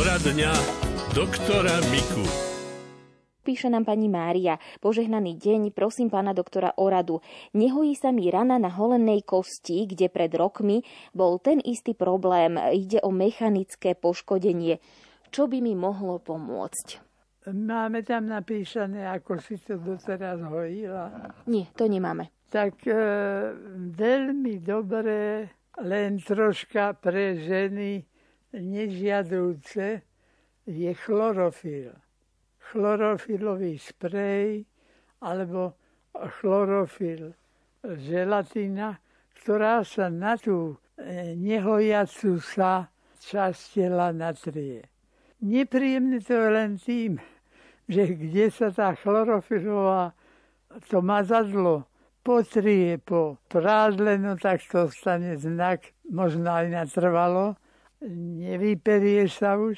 Poradňa doktora Miku. Píše nám pani Mária. Požehnaný deň, prosím pána doktora o radu. Nehojí sa mi rana na holenej kosti, kde pred rokmi bol ten istý problém. Ide o mechanické poškodenie. Čo by mi mohlo pomôcť? Máme tam napísané, ako si to doteraz hojila. Nie, to nemáme. Tak e, veľmi dobré, len troška pre ženy nežiadúce je chlorofil. Chlorofilový sprej alebo chlorofil želatina, ktorá sa na tú e, nehojacu sa časť tela natrie. Nepríjemné to je len tým, že kde sa tá chlorofilová to mazadlo potrie po prádle, no tak to stane znak, možno aj natrvalo, nevyperie sa už,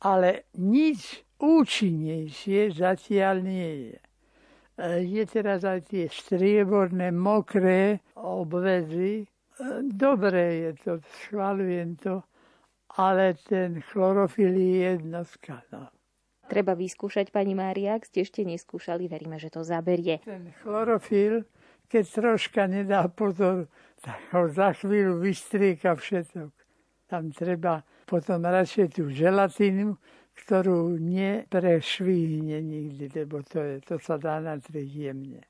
ale nič účinnejšie zatiaľ nie je. Je teraz aj tie strieborné, mokré obvezy. Dobre je to, schvalujem to, ale ten chlorofil je jednotka. No. Treba vyskúšať, pani Mária, ak ste ešte neskúšali, veríme, že to zaberie. Ten chlorofil, keď troška nedá pozor, tak ho za chvíľu vystrieka všetok. Tam treba potom radšej tú želatínu, ktorú neprešvihne nikdy, lebo to, je, to sa dá natrieť jemne.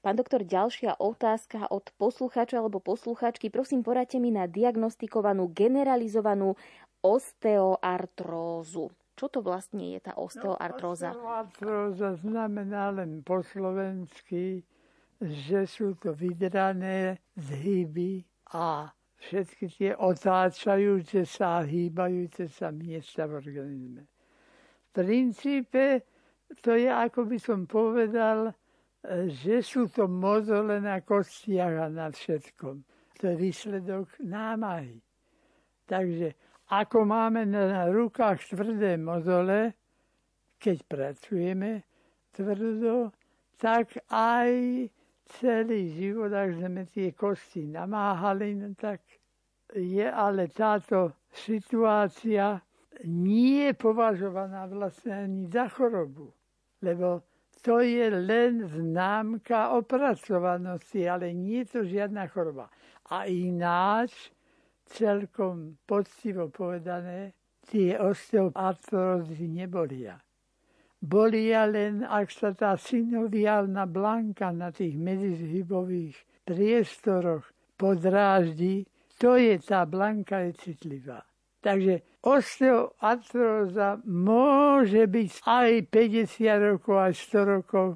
Pán doktor, ďalšia otázka od poslucháča alebo poslucháčky. Prosím, poradte mi na diagnostikovanú generalizovanú osteoartrózu. Čo to vlastne je tá osteoartróza? No, osteoartróza znamená len po slovensky, že sú to vydrané zhyby a všetky tie otáčajúce sa a hýbajúce sa miesta v organizme. V princípe to je, ako by som povedal, že sú to mozole na kostiach a na všetkom. To je výsledok námahy. Takže ako máme na rukách tvrdé mozole, keď pracujeme tvrdo, tak aj celý život, ak sme tie kosti namáhali, no tak je ale táto situácia nie je považovaná vlastne ani za chorobu, lebo to je len známka opracovanosti, ale nie je to žiadna choroba. A ináč celkom poctivo povedané, tie osteoartrózy nebolia. Bolia len, ak sa tá synoviálna blanka na tých medzizhybových priestoroch podráždi, to je tá blanka je citlivá. Takže osteoartróza môže byť aj 50 rokov, aj 100 rokov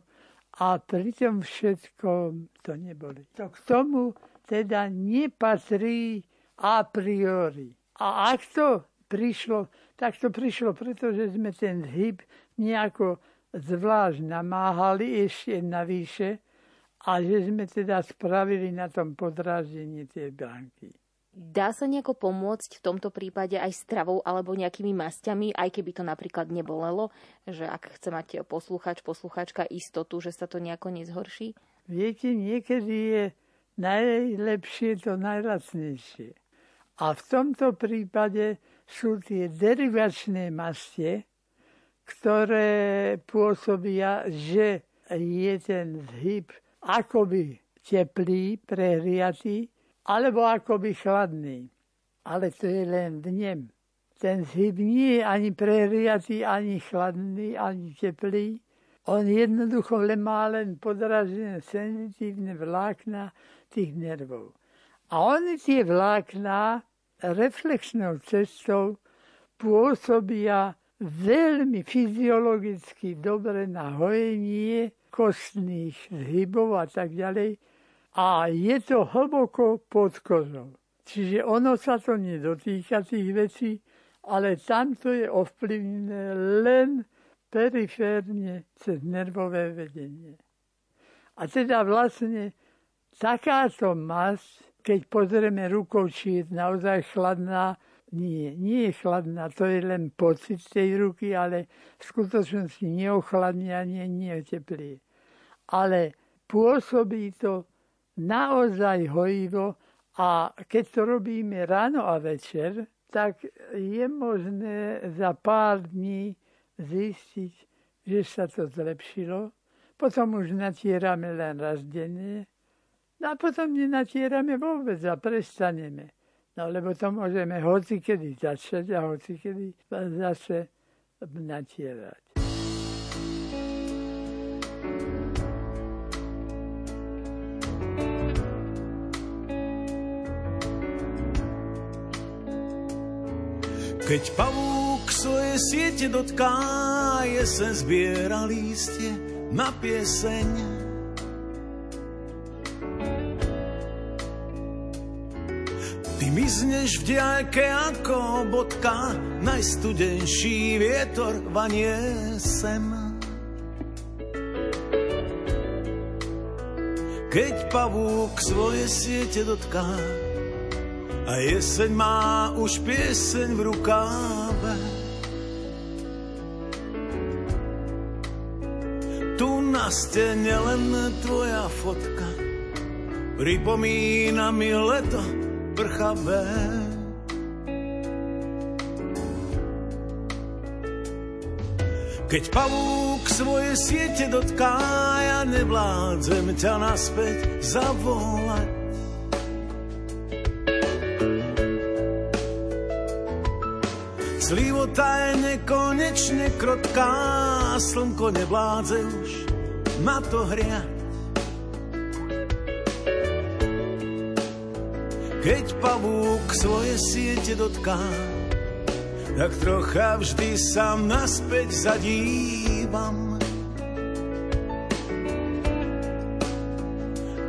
a pri tom všetkom to neboli. To k tomu teda nepatrí a priori. A ak to prišlo, tak to prišlo, pretože sme ten hyb nejako zvlášť namáhali ešte navyše a že sme teda spravili na tom podráždení tie bránky. Dá sa nejako pomôcť v tomto prípade aj stravou alebo nejakými masťami, aj keby to napríklad nebolelo, že ak chce mať posluchač, posluchačka istotu, že sa to nejako nezhorší? Viete, niekedy je najlepšie to najlacnejšie. A v tomto prípade sú tie derivačné mastie, ktoré pôsobia, že je ten zhyb akoby teplý, prehriatý, alebo akoby chladný. Ale to je len dnem. Ten zhyb nie je ani prehriatý, ani chladný, ani teplý. On jednoducho len má len podražené senzitívne vlákna tých nervov. A oni tie vlákna reflexnou cestou pôsobia veľmi fyziologicky dobre na hojenie kostných zhybov a tak ďalej. A je to hlboko pod kozou. Čiže ono sa to nedotýka tých vecí, ale tamto je ovplyvnené len periférne cez nervové vedenie. A teda vlastne takáto mas, keď pozrieme rukou, či je naozaj chladná, nie, nie je chladná, to je len pocit tej ruky, ale v skutočnosti neochladne ani neoteplie. Ale pôsobí to naozaj hojivo a keď to robíme ráno a večer, tak je možné za pár dní zistiť, že sa to zlepšilo. Potom už natierame len raz denne no a potom nenatierame vôbec a prestaneme. No lebo to môžeme hocikedy začať a hocikedy zase natierať. Keď pavúk svoje siete dotká, jesen zbiera lístie na pieseň. Ty mizneš v diaľke ako bodka, najstudenší vietor vanie sem. Keď pavúk svoje siete dotká, a jeseň má už pieseň v rukáve. Tu na stene len tvoja fotka pripomína mi leto prchavé. Keď pavúk svoje siete dotká, ja nevládzem ťa naspäť zavolať. Slivota je nekonečne krotká, slnko nevládze už na to hria. Keď pavúk svoje siete dotká, tak trocha vždy sa naspäť zadívam.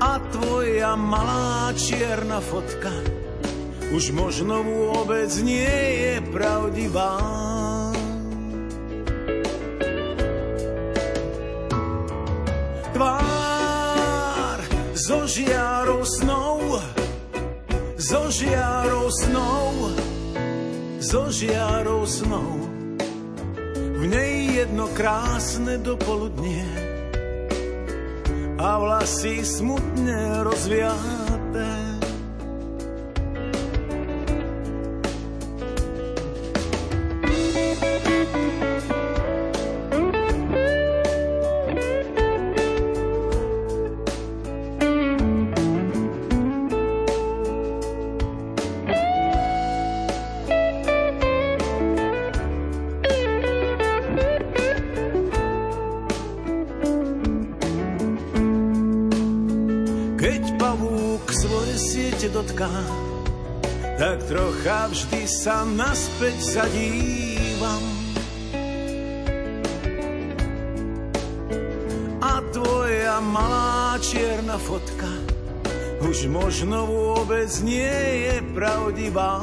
A tvoja malá čierna fotka už možno vôbec nie je pravdivá. Tvár zo žiarou snou, zo žiarou snou, zo žiarou snou. V nej jedno krásne dopoludnie a vlasy smutne rozviaté. Trocha vždy sa naspäť zadívam. A tvoja malá čierna fotka už možno vôbec nie je pravdivá.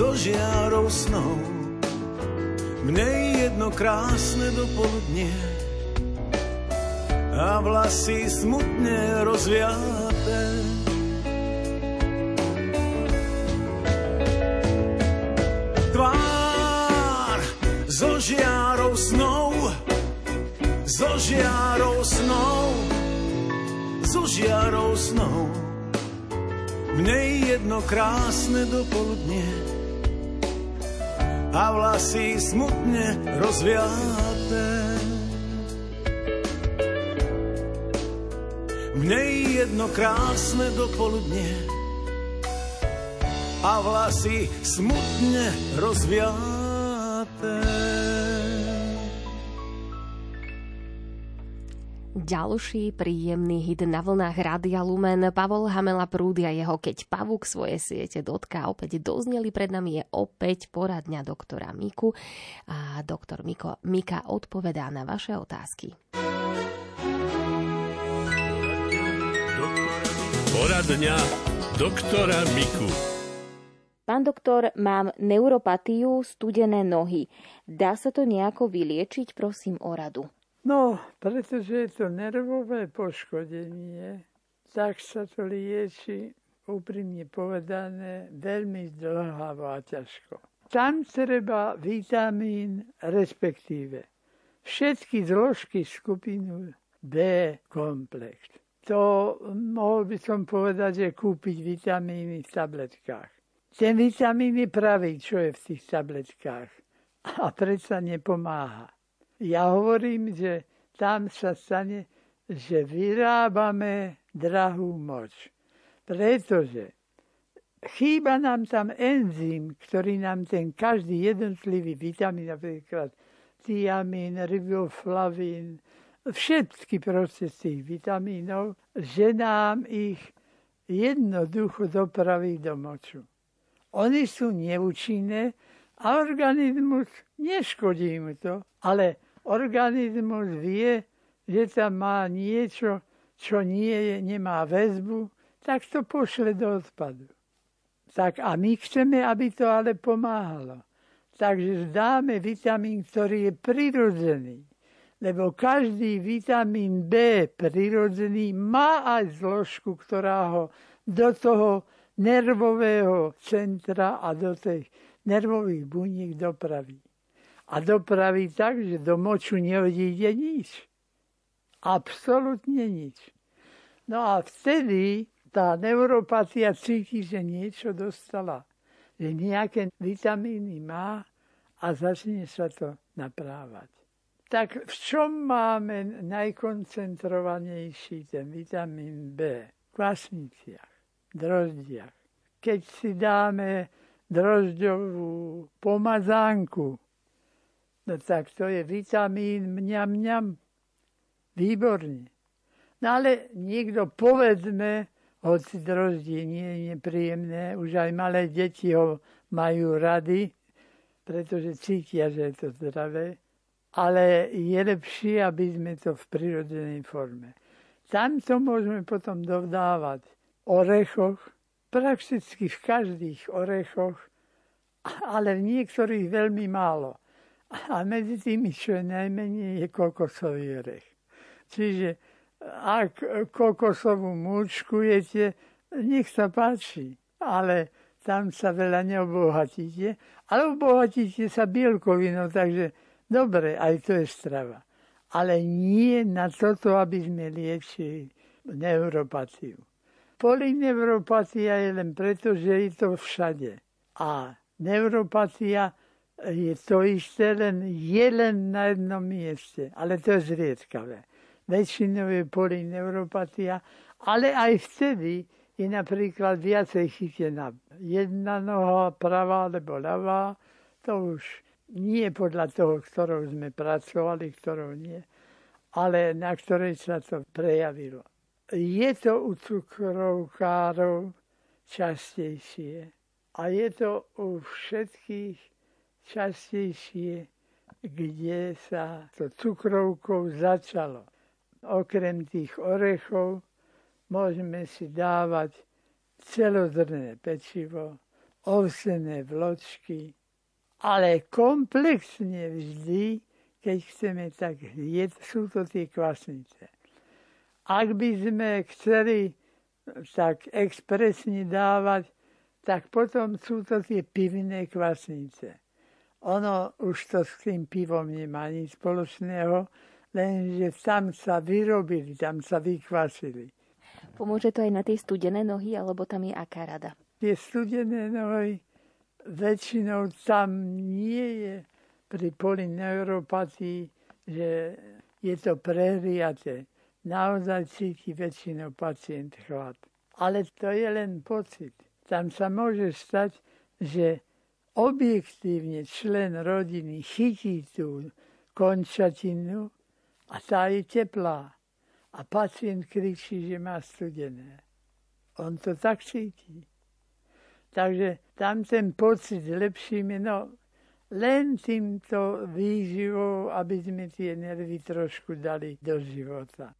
So žiarou snou. Mne jedno krásne dopoludnie a vlasy smutne rozviaté. Tvár so žiarou snou, so žiarou snou, so žiarou snou. Mne jedno krásne dopoludnie a vlasy smutne rozviaté. V jedno krásne dopoludne a vlasy smutne rozviaté. Ďalší príjemný hit na vlnách Rádia Lumen. Pavol Hamela Prúdia jeho Keď pavúk svoje siete dotká opäť dozneli. Pred nami je opäť poradňa doktora Miku a doktor Miko, Mika odpovedá na vaše otázky. Poradňa doktora Miku. Pán doktor, mám neuropatiu, studené nohy. Dá sa to nejako vyliečiť? Prosím o radu. No, pretože je to nervové poškodenie, tak sa to lieči, úprimne povedané, veľmi zdlhavo a ťažko. tam treba vitamín, respektíve všetky zložky skupinu B komplex. To mohol by som povedať, že kúpiť vitamíny v tabletkách. Ten vitamín je pravý, čo je v tých tabletkách. A predsa nepomáha. Ja hovorím, že tam sa stane, že vyrábame drahú moč. Pretože chýba nám tam enzym, ktorý nám ten každý jednotlivý vitamín, napríklad tiamín, riboflavín, všetky procesy vitamínov, že nám ich jednoducho dopraví do moču. Oni sú neúčinné a organizmus neškodí mu to, ale organizmus vie, že tam má niečo, čo nie je, nemá väzbu, tak to pošle do odpadu. Tak a my chceme, aby to ale pomáhalo. Takže dáme vitamín, ktorý je prirodzený. Lebo každý vitamín B prirodzený má aj zložku, ktorá ho do toho nervového centra a do tých nervových buniek dopraví. A dopraví tak, že do moču neodíde nič. Absolutne nič. No a vtedy tá neuropatia cíti, že niečo dostala. Že nejaké vitamíny má a začne sa to naprávať. Tak v čom máme najkoncentrovanejší ten vitamín B? V kvasniciach, drozdiach. Keď si dáme drožďovú pomazánku, no tak to je vitamín mňam mňam. Výborne. No ale niekto povedzme, hoci droždie nie je nepríjemné, už aj malé deti ho majú rady, pretože cítia, že je to zdravé, ale je lepšie, aby sme to v prirodzenej forme. Tam to môžeme potom dodávať orechoch, prakticky v každých orechoch, ale v niektorých veľmi málo. A medzi tými, čo je najmenej, je kokosový orech. Čiže ak kokosovú múčku jete, nech sa páči, ale tam sa veľa neobohatíte, ale obohatíte sa bielkovinou, takže dobre, aj to je strava. Ale nie na toto, aby sme liečili neuropatiu. Polineuropatia je len preto, že je to všade. A neuropatia je to isté, len je len na jednom mieste, ale to je zriedkavé. Väčšinou je polineuropatia, ale aj vtedy, je napríklad viacej chytená jedna noha, pravá alebo ľavá, to už nie podľa toho, ktorou sme pracovali, ktorou nie, ale na ktorej sa to prejavilo. Je to u cukrovkárov častejšie a je to u všetkých častejšie, kde sa to cukrovkou začalo. Okrem tých orechov, môžeme si dávať celozrné pečivo, ovsené vločky, ale komplexne vždy, keď chceme, tak je, sú to tie kvasnice. Ak by sme chceli tak expresne dávať, tak potom sú to tie pivné kvasnice. Ono už to s tým pivom nemá nič spoločného, lenže tam sa vyrobili, tam sa vykvasili. Pomôže to aj na tie studené nohy, alebo tam je aká rada? Tie studené nohy väčšinou tam nie je pri polineuropatii, že je to prehriate. Naozaj cíti väčšinou pacient chlad. Ale to je len pocit. Tam sa môže stať, že objektívne člen rodiny chytí tú končatinu a tá je teplá a pacient kričí, že má studené. On to tak cíti. Takže tam ten pocit lepšími, no len týmto výživou, aby sme tie nervy trošku dali do života.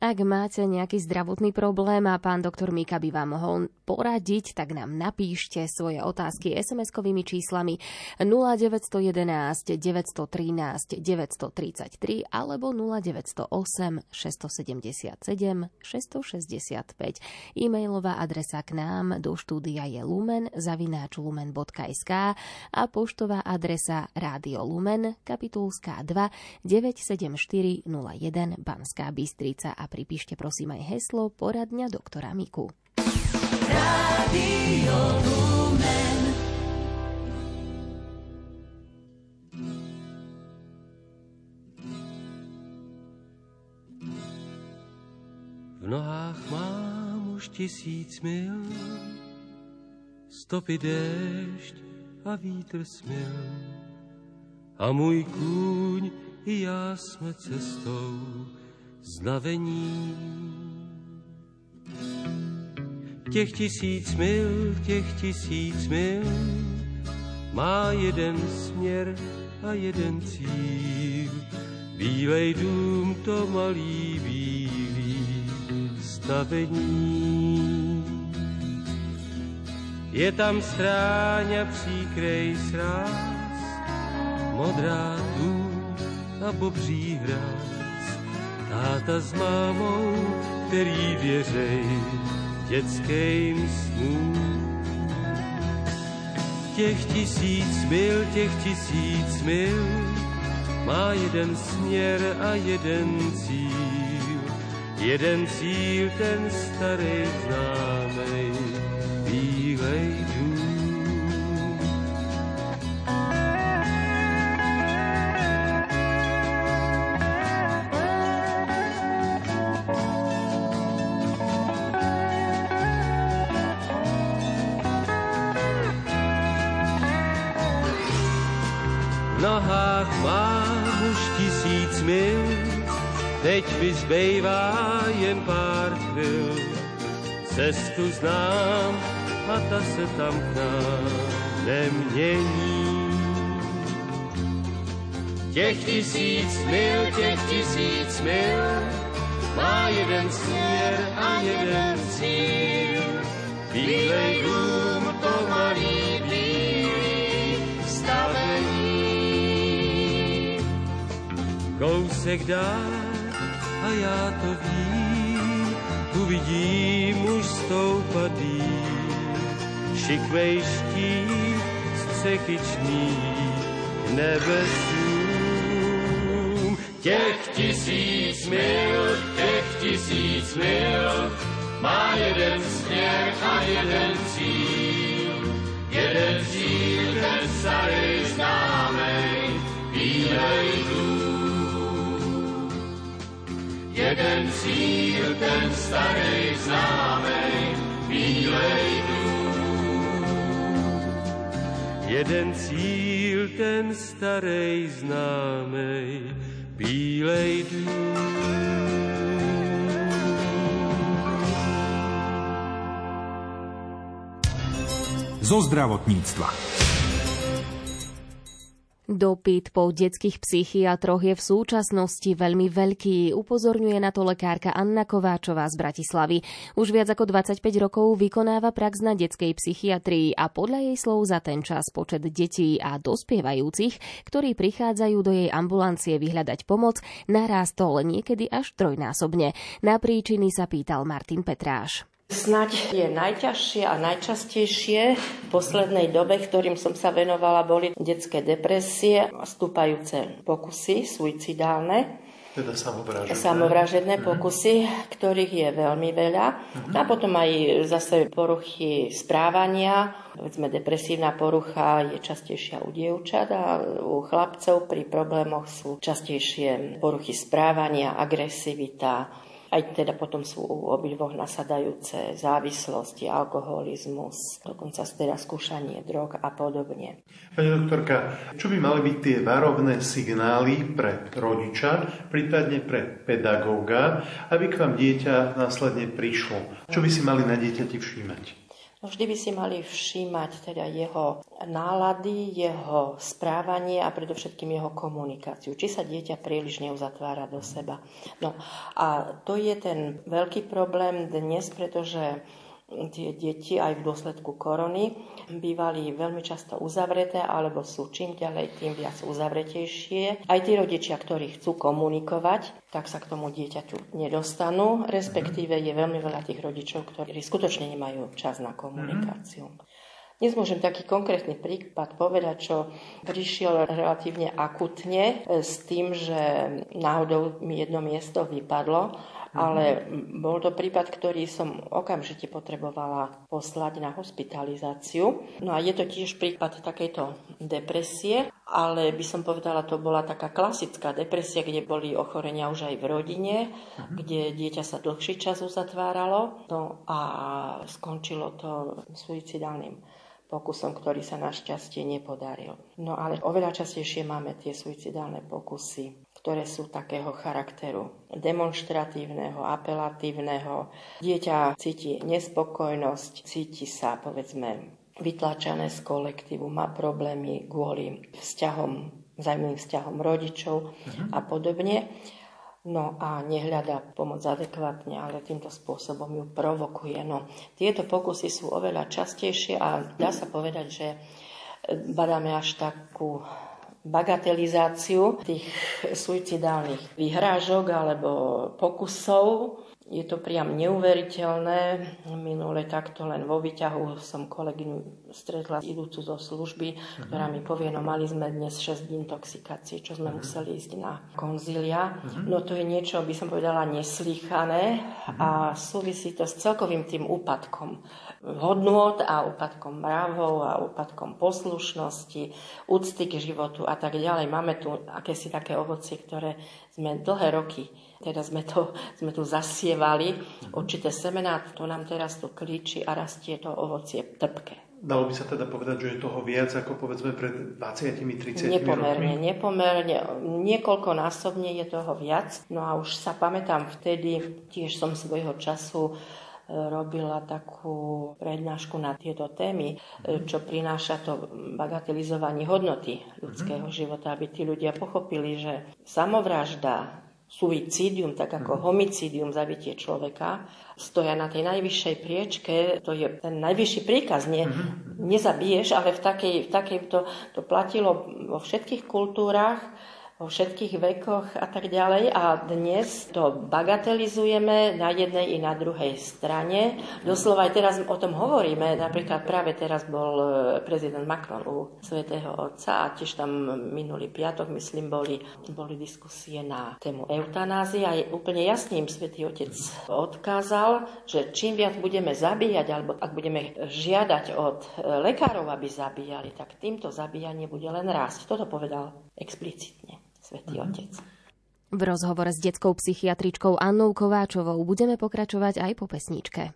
Ak máte nejaký zdravotný problém a pán doktor Mika by vám mohol poradiť, tak nám napíšte svoje otázky SMS-kovými číslami 0911 913 933 alebo 0908 677 665. E-mailová adresa k nám do štúdia je lumen zavináč lumen.sk a poštová adresa Rádio Lumen, kapitulská 2 97401 Banská Bystrica a pripíšte prosím aj heslo Poradňa doktora Miku. Lumen. V nohách mám už tisíc mil, stopy déšť a vítr smil. A můj kůň i já jsme cestou znavení. Těch tisíc mil, těch tisíc mil má jeden směr a jeden cíl. Bílej dům to malý bílý stavení. Je tam stráň a příkrej sráz, modrá tu a bobří hráz táta s mámou, který věřej dětským snům. Těch tisíc mil, těch tisíc mil, má jeden směr a jeden cíl. Jeden cíl, ten starý známej, nohách mám už tisíc mil, teď mi zbývá jen pár chvil. Cestu znám a ta se tam k nám nemění. Těch tisíc mil, těch tisíc mil, má jeden směr a jeden cíl. Bílej dům to malý kousek dál a já to vím, tu vidím už stoupadý, šikvej štít střekyčný k nebesům. Těch tisíc mil, těch tisíc mil, má jeden směr a jeden cíl. Jeden cíl, ten starý známej, bílej dům. Jeden cíl, ten starý známej, bílej Jeden cíl, ten starý známej, bílej Zo zdravotníctva. Dopyt po detských psychiatroch je v súčasnosti veľmi veľký, upozorňuje na to lekárka Anna Kováčová z Bratislavy. Už viac ako 25 rokov vykonáva prax na detskej psychiatrii a podľa jej slov za ten čas počet detí a dospievajúcich, ktorí prichádzajú do jej ambulancie vyhľadať pomoc, narástol niekedy až trojnásobne. Na príčiny sa pýtal Martin Petráš. Snaď je najťažšie a najčastejšie v poslednej dobe, ktorým som sa venovala, boli detské depresie, stúpajúce pokusy suicidálne. Teda samovražedné. Samovražedné mhm. pokusy, ktorých je veľmi veľa. Uh-huh. A potom aj zase poruchy správania. Povedzme, depresívna porucha je častejšia u dievčat a u chlapcov pri problémoch sú častejšie poruchy správania, agresivita, aj teda potom sú u obidvoch nasadajúce závislosti, alkoholizmus, dokonca teda skúšanie drog a podobne. Pani doktorka, čo by mali byť tie varovné signály pre rodiča, prípadne pre pedagóga, aby k vám dieťa následne prišlo? Čo by si mali na dieťati všímať? No vždy by si mali všímať teda jeho nálady, jeho správanie a predovšetkým jeho komunikáciu. Či sa dieťa príliš neuzatvára do seba. No a to je ten veľký problém dnes, pretože tie deti aj v dôsledku korony bývali veľmi často uzavreté alebo sú čím ďalej tým viac uzavretejšie. Aj tí rodičia, ktorí chcú komunikovať, tak sa k tomu dieťaťu nedostanú, respektíve je veľmi veľa tých rodičov, ktorí skutočne nemajú čas na komunikáciu. Dnes môžem taký konkrétny prípad povedať, čo prišiel relatívne akutne s tým, že náhodou mi jedno miesto vypadlo ale bol to prípad, ktorý som okamžite potrebovala poslať na hospitalizáciu. No a je to tiež prípad takejto depresie, ale by som povedala, to bola taká klasická depresia, kde boli ochorenia už aj v rodine, kde dieťa sa dlhší čas uzatváralo no a skončilo to suicidálnym pokusom, ktorý sa našťastie nepodaril. No ale oveľa častejšie máme tie suicidálne pokusy ktoré sú takého charakteru demonstratívneho, apelatívneho. Dieťa cíti nespokojnosť, cíti sa, povedzme, vytlačané z kolektívu, má problémy kvôli vzťahom, vzájomným vzťahom rodičov uh-huh. a podobne. No a nehľadá pomoc adekvátne, ale týmto spôsobom ju provokuje. No, tieto pokusy sú oveľa častejšie a dá sa povedať, že badáme až takú bagatelizáciu tých suicidálnych vyhrážok alebo pokusov. Je to priam neuveriteľné. Minule takto len vo výťahu som kolegyňu stretla idúcu zo služby, ktorá mi povie, no mali sme dnes 6 dní intoxikácie, čo sme museli ísť na konzília. No to je niečo, by som povedala, neslýchané a súvisí to s celkovým tým úpadkom hodnôt a úpadkom mravov a úpadkom poslušnosti, úcty k životu a tak ďalej. Máme tu akési také ovocie, ktoré sme dlhé roky, teda sme, to, sme tu zasievali, určité semená, to nám teraz tu klíči a rastie to ovocie trpké. Dalo by sa teda povedať, že je toho viac ako povedzme pred 20-30 Nepomerne, rokmi? nepomerne. Niekoľkonásobne je toho viac. No a už sa pamätám vtedy, tiež som svojho času robila takú prednášku na tieto témy, čo prináša to bagatelizovanie hodnoty ľudského života, aby tí ľudia pochopili, že samovražda, suicidium, tak ako mhm. homicidium, zabitie človeka, stoja na tej najvyššej priečke, to je ten najvyšší príkaz, nie, mhm. nezabiješ, ale v takej, v takej to, to platilo vo všetkých kultúrach, vo všetkých vekoch a tak ďalej. A dnes to bagatelizujeme na jednej i na druhej strane. Doslova aj teraz o tom hovoríme. Napríklad práve teraz bol e, prezident Macron u svätého Otca a tiež tam minulý piatok, myslím, boli, boli diskusie na tému eutanázie a úplne jasne im svätý Otec odkázal, že čím viac budeme zabíjať, alebo ak budeme žiadať od e, lekárov, aby zabíjali, tak týmto zabíjanie bude len rásť. Toto povedal explicitne. Svetý mm-hmm. Otec. V rozhovore s detskou psychiatričkou Annou Kováčovou budeme pokračovať aj po pesničke.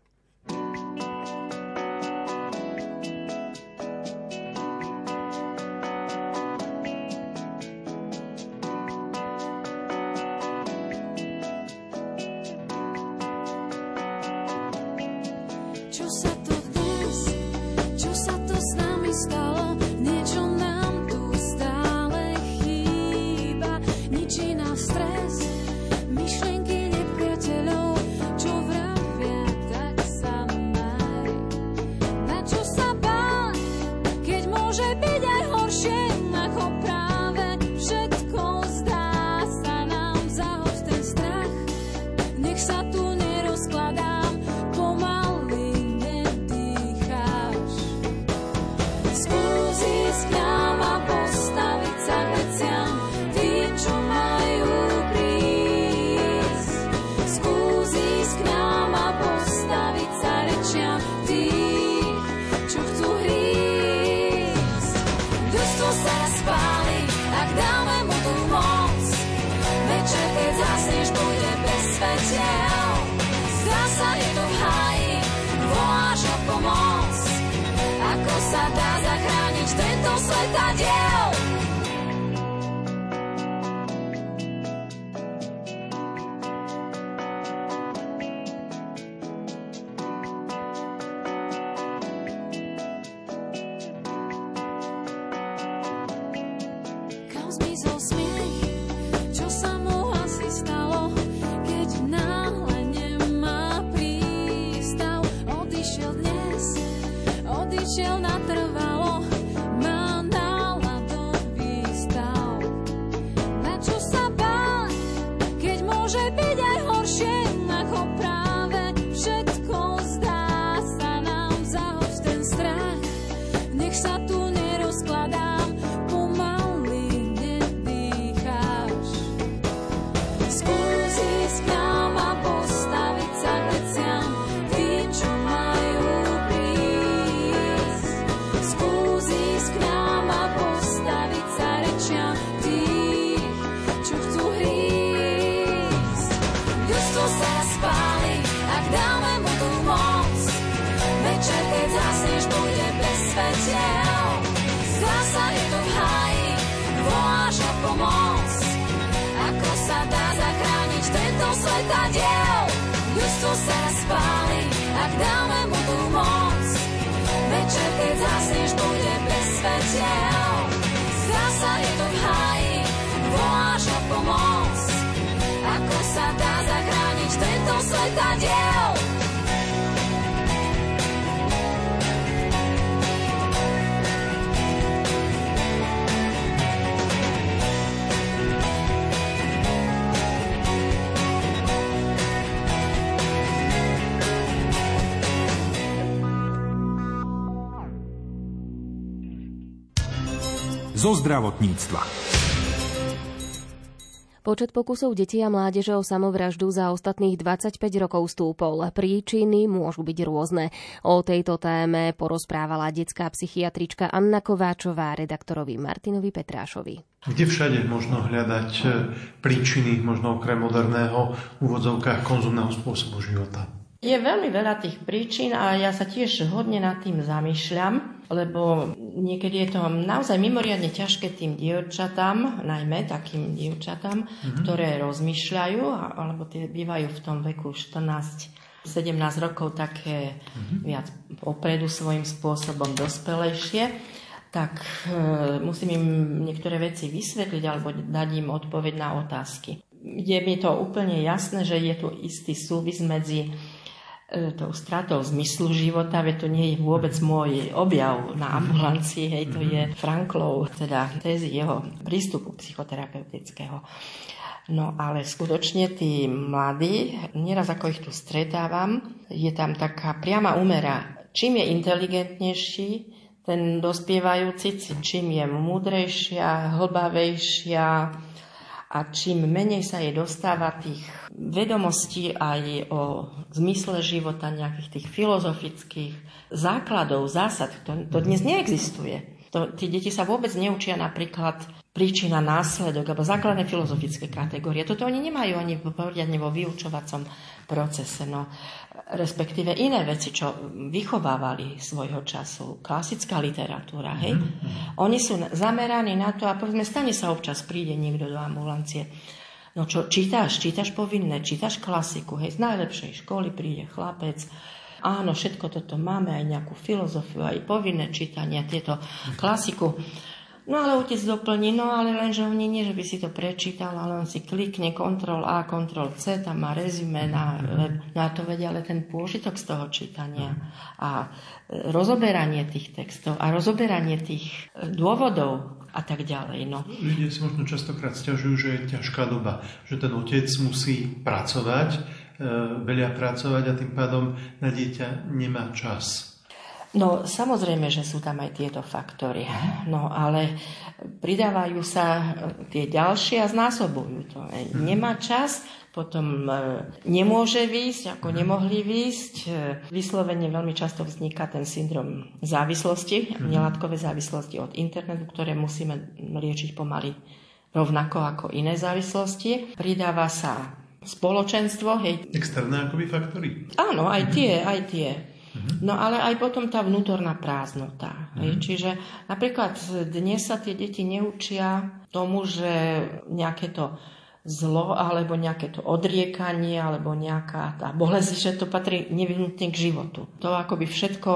verdade bude bez svetel. Zdá sa je to v háji, voláš. Ako sa dá zachrániť tento svetadiel? Zo zdravotníctva. Počet pokusov detí a mládeže o samovraždu za ostatných 25 rokov stúpol. Príčiny môžu byť rôzne. O tejto téme porozprávala detská psychiatrička Anna Kováčová redaktorovi Martinovi Petrášovi. Kde všade možno hľadať e, príčiny, možno okrem moderného úvodzovkách konzumného spôsobu života? Je veľmi veľa tých príčin a ja sa tiež hodne nad tým zamýšľam lebo niekedy je to naozaj mimoriadne ťažké tým dievčatám, najmä takým dievčatám, mm-hmm. ktoré rozmýšľajú, alebo tie bývajú v tom veku 14 17 rokov také mm-hmm. viac opredu svojím spôsobom dospelejšie, tak e, musím im niektoré veci vysvetliť alebo dať im odpoveď na otázky. Je mi to úplne jasné, že je tu istý súvis medzi tou stratou zmyslu života, veď to nie je vôbec môj objav na ambulancii, hej, to je Franklov, teda tézy jeho prístupu psychoterapeutického. No ale skutočne tí mladí, nieraz ako ich tu stretávam, je tam taká priama úmera. Čím je inteligentnejší, ten dospievajúci, čím je múdrejšia, hlbavejšia, a čím menej sa jej dostáva tých vedomostí aj o zmysle života, nejakých tých filozofických základov, zásad, to, to dnes neexistuje. To, tí deti sa vôbec neučia napríklad príčina, následok alebo základné filozofické kategórie. Toto oni nemajú ani poriadne vo vyučovacom procese. No, respektíve iné veci, čo vychovávali svojho času. Klasická literatúra, hej. Mm-hmm. Oni sú zameraní na to a povedzme, stane sa občas, príde niekto do ambulancie. No čo, čítaš, čítaš povinné, čítaš klasiku, hej, z najlepšej školy príde chlapec, áno, všetko toto máme, aj nejakú filozofiu, aj povinné čítania, tieto klasiku. No ale otec doplní, no ale lenže oni nie, že by si to prečítal, ale on si klikne Ctrl A, Ctrl C, tam má rezume na, na to vedia, ale ten pôžitok z toho čítania a e, rozoberanie tých textov a rozoberanie tých e, dôvodov a tak ďalej. No. Ľudia si možno častokrát stiažujú, že je ťažká doba, že ten otec musí pracovať, e, veľa pracovať a tým pádom na dieťa nemá čas. No samozrejme, že sú tam aj tieto faktory. No ale pridávajú sa e, tie ďalšie a znásobujú to. E. Nemá čas, potom e, nemôže výjsť, ako nemohli výjsť. Vyslovene veľmi často vzniká ten syndrom závislosti, nelátkové závislosti od internetu, ktoré musíme liečiť pomaly rovnako ako iné závislosti. Pridáva sa spoločenstvo. Hej. Externé akoby faktory? Áno, aj tie, aj tie. No ale aj potom tá vnútorná prázdnota. Mm. Čiže napríklad dnes sa tie deti neučia tomu, že nejaké to zlo alebo nejaké to odriekanie alebo nejaká tá bolesť, že to patrí nevyhnutne k životu. To ako by všetko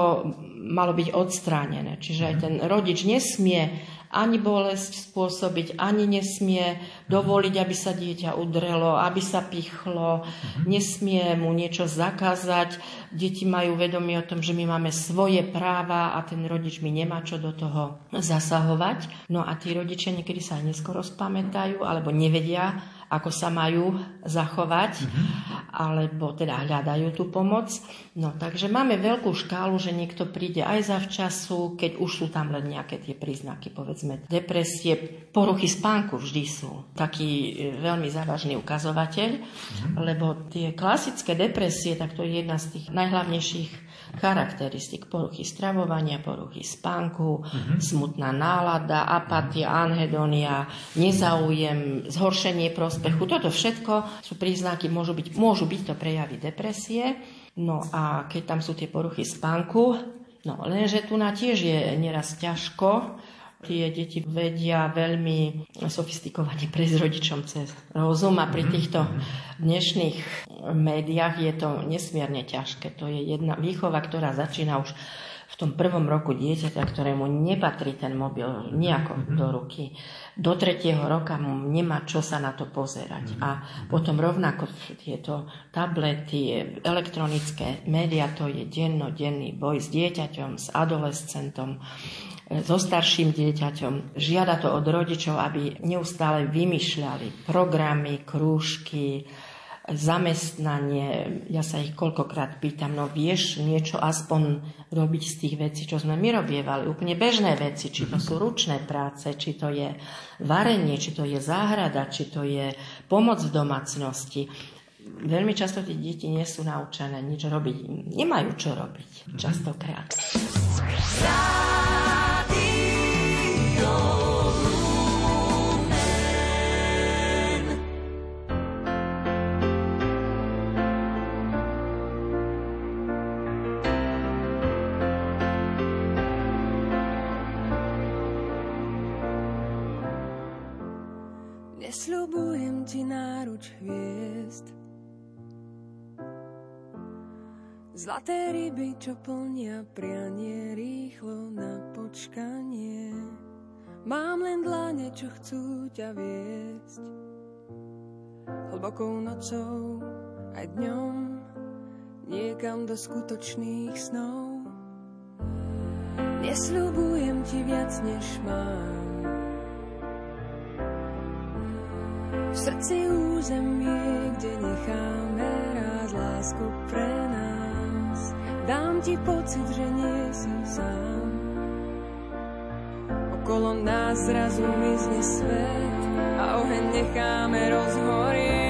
malo byť odstránené. Čiže aj ten rodič nesmie ani bolesť spôsobiť, ani nesmie dovoliť, aby sa dieťa udrelo, aby sa pichlo, nesmie mu niečo zakázať. Deti majú vedomie o tom, že my máme svoje práva a ten rodič mi nemá čo do toho zasahovať. No a tí rodičia niekedy sa aj neskoro spamätajú alebo nevedia, ako sa majú zachovať, mm-hmm. alebo teda hľadajú tú pomoc. No takže máme veľkú škálu, že niekto príde aj zavčasu, keď už sú tam len nejaké tie príznaky, povedzme depresie, poruchy spánku vždy sú taký e, veľmi závažný ukazovateľ, mm-hmm. lebo tie klasické depresie, tak to je jedna z tých najhlavnejších charakteristik poruchy stravovania, poruchy spánku, mm-hmm. smutná nálada, apatia, anhedonia, nezaujem, zhoršenie prospechu. Toto všetko sú príznaky, môžu byť, môžu byť to prejavy depresie. No a keď tam sú tie poruchy spánku, no lenže tu na tiež je nieraz ťažko, Tie deti vedia veľmi sofistikovane prejsť rodičom cez rozum a pri týchto dnešných médiách je to nesmierne ťažké. To je jedna výchova, ktorá začína už v tom prvom roku dieťaťa, ktorému nepatrí ten mobil nejako do ruky. Do tretieho roka mu nemá čo sa na to pozerať. A potom rovnako tieto tablety, elektronické médiá, to je dennodenný boj s dieťaťom, s adolescentom so starším dieťaťom. Žiada to od rodičov, aby neustále vymýšľali programy, krúžky, zamestnanie. Ja sa ich koľkokrát pýtam, no vieš niečo aspoň robiť z tých vecí, čo sme my robievali. Úplne bežné veci, či to sú ručné práce, či to je varenie, či to je záhrada, či to je pomoc v domácnosti. Veľmi často tie deti nie sú naučené nič robiť. Nemajú čo robiť častokrát. Nesľubujem ti náruč hviezd. Zlaté ryby, čo plnia prianie rýchlo na počkanie Mám len dlane, čo chcú ťa viesť Hlbokou nocou aj dňom Niekam do skutočných snov Nesľubujem ti viac, než mám V srdci územie, kde necháme rád lásku pre nás. Dám ti pocit, že nie si sám. Okolo nás zrazu mizne svet a oheň necháme rozhorieť.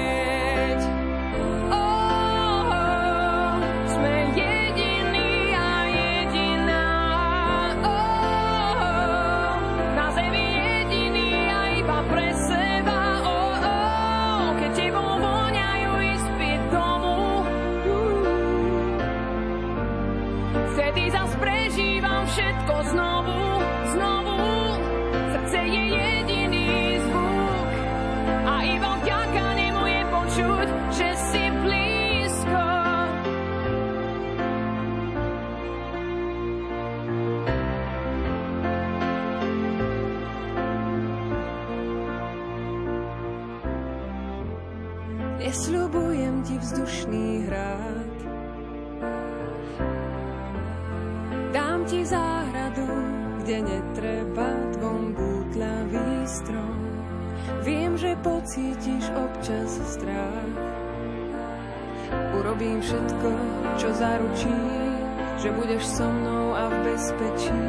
Strom. Viem, že pocítiš občas strach. Urobím všetko, čo zaručí, že budeš so mnou a v bezpečí.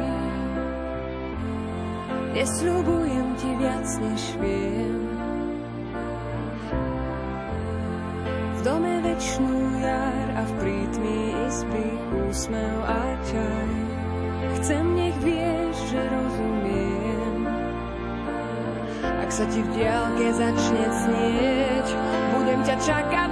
Nesľubujem ti viac, než viem, dome večnú jar a v prítmi izby úsmev a čaj. Chcem, nech vieš, že rozumiem. Sa ti v diálke začne snieť, budem ťa čakať